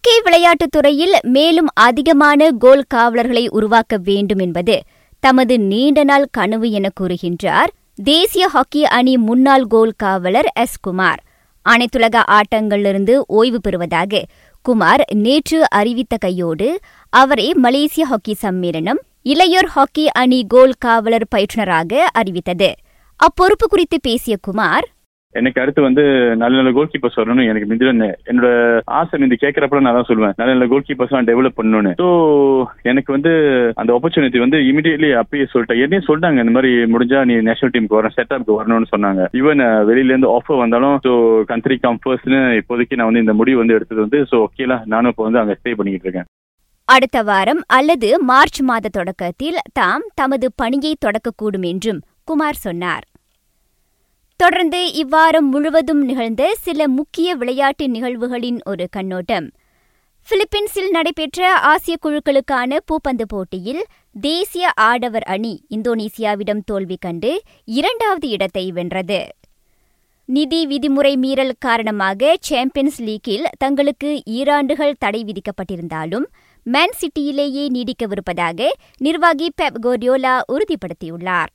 Hockey விளையாட்டுத் துறையில் மேலும் அதிகமான கோல் காவலர்களை உருவாக்க வேண்டும் என்பது தமது நீண்ட நாள் கனவு என கூறுகின்றார் தேசிய ஹாக்கி அணி முன்னாள் கோல் காவலர் எஸ். குமார். அனைத்துலக ஆட்டங்களிலிருந்து ஓய்வு பெறுவதாக குமார் நேற்று அறிவித்த கையோடு அவரை மலேசிய ஹாக்கி சம்மேளனம் இளையோர் ஹாக்கி அணி கோல் காவலர் பயிற்றுனராக அறிவித்தது. அப்பொறுப்பு குறித்து பேசிய குமார் எனக்கு அடுத்து வந்து நல்ல நல்ல கோல் கீப்பர்ஸ் வரணும்னு எனக்கு மிந்திர என்னோட ஆசை இந்த கேட்கறப்ப நான் தான் சொல்லுவேன். நல்ல நல்ல கோல் கீப்பர்ஸ் நான் டெவலப் பண்ணணும்னு. ஸோ எனக்கு வந்து அந்த ஆப்பர்ச்சுனிட்டி வந்து இமீடியட்லி அப்பயே சொல்லிட்டேன். என்னையும் சொல்லிட்டாங்க இந்த மாதிரி முடிஞ்சா நீ நேஷனல் டீமுக்கு வரணும் செட்டப்க்கு வரணும்னு சொன்னாங்க. ஈவன் வெளியில இருந்து ஆஃபர் வந்தாலும் ஸோ கண்ட்ரி கம்ஃபர்ட்ஸ்னு இப்போதைக்கு நான் வந்து இந்த முடிவு வந்து எடுத்தது வந்து ஸோ ஓகேலா நானும் இப்போ வந்து அங்கே ஸ்டே பண்ணிக்கிட்டு இருக்கேன். அடுத்த வாரம் அல்லது மார்ச் மாத தொடக்கத்தில் தாம் தமது பணியை தொடக்கக்கூடும் என்றும் குமார் சொன்னார். தொடர்ந்து இவ்வாரம் முழுவதும் நிகழ்ந்த சில முக்கிய விளையாட்டு நிகழ்வுகளின் ஒரு கண்ணோட்டம். பிலிப்பீன்ஸில் நடைபெற்ற ஆசிய குழுக்களுக்கான பூப்பந்து போட்டியில் தேசிய ஆடவர் அணி இந்தோனேசியாவிடம் தோல்வி கண்டு இரண்டாவது இடத்தை வென்றது. நிதி விதிமுறை மீறல் காரணமாக சாம்பியன்ஸ் லீக்கில் தங்களுக்கு ஈராண்டுகள் தடை விதிக்கப்பட்டிருந்தாலும் மேன் சிட்டியிலேயே நீடிக்கவிருப்பதாக நிர்வாகி பெப் கோரியோலா உறுதிப்படுத்தியுள்ளார்.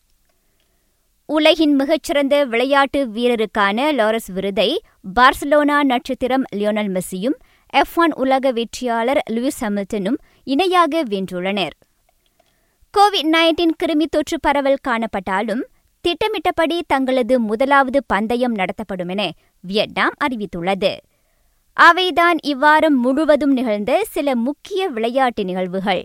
உலகின் மிகச்சிறந்த விளையாட்டு வீரருக்கான லாரஸ் விருதை பார்சலோனா நட்சத்திரம் லியோனல் மெஸ்ஸியும் எஃப் ஒன் உலக வெற்றியாளர் லூயிஸ் ஹமில்டனும் இணையாக வென்றுள்ளனர். கோவிட் நைன்டீன் கிருமி தொற்று பரவல் காணப்பட்டாலும் திட்டமிட்டபடி தங்களது முதலாவது பந்தயம் நடத்தப்படும் என வியட்நாம் அறிவித்துள்ளது. அவைதான் இவ்வாரம் முழுவதும் நிகழ்ந்த சில முக்கிய விளையாட்டு நிகழ்வுகள்.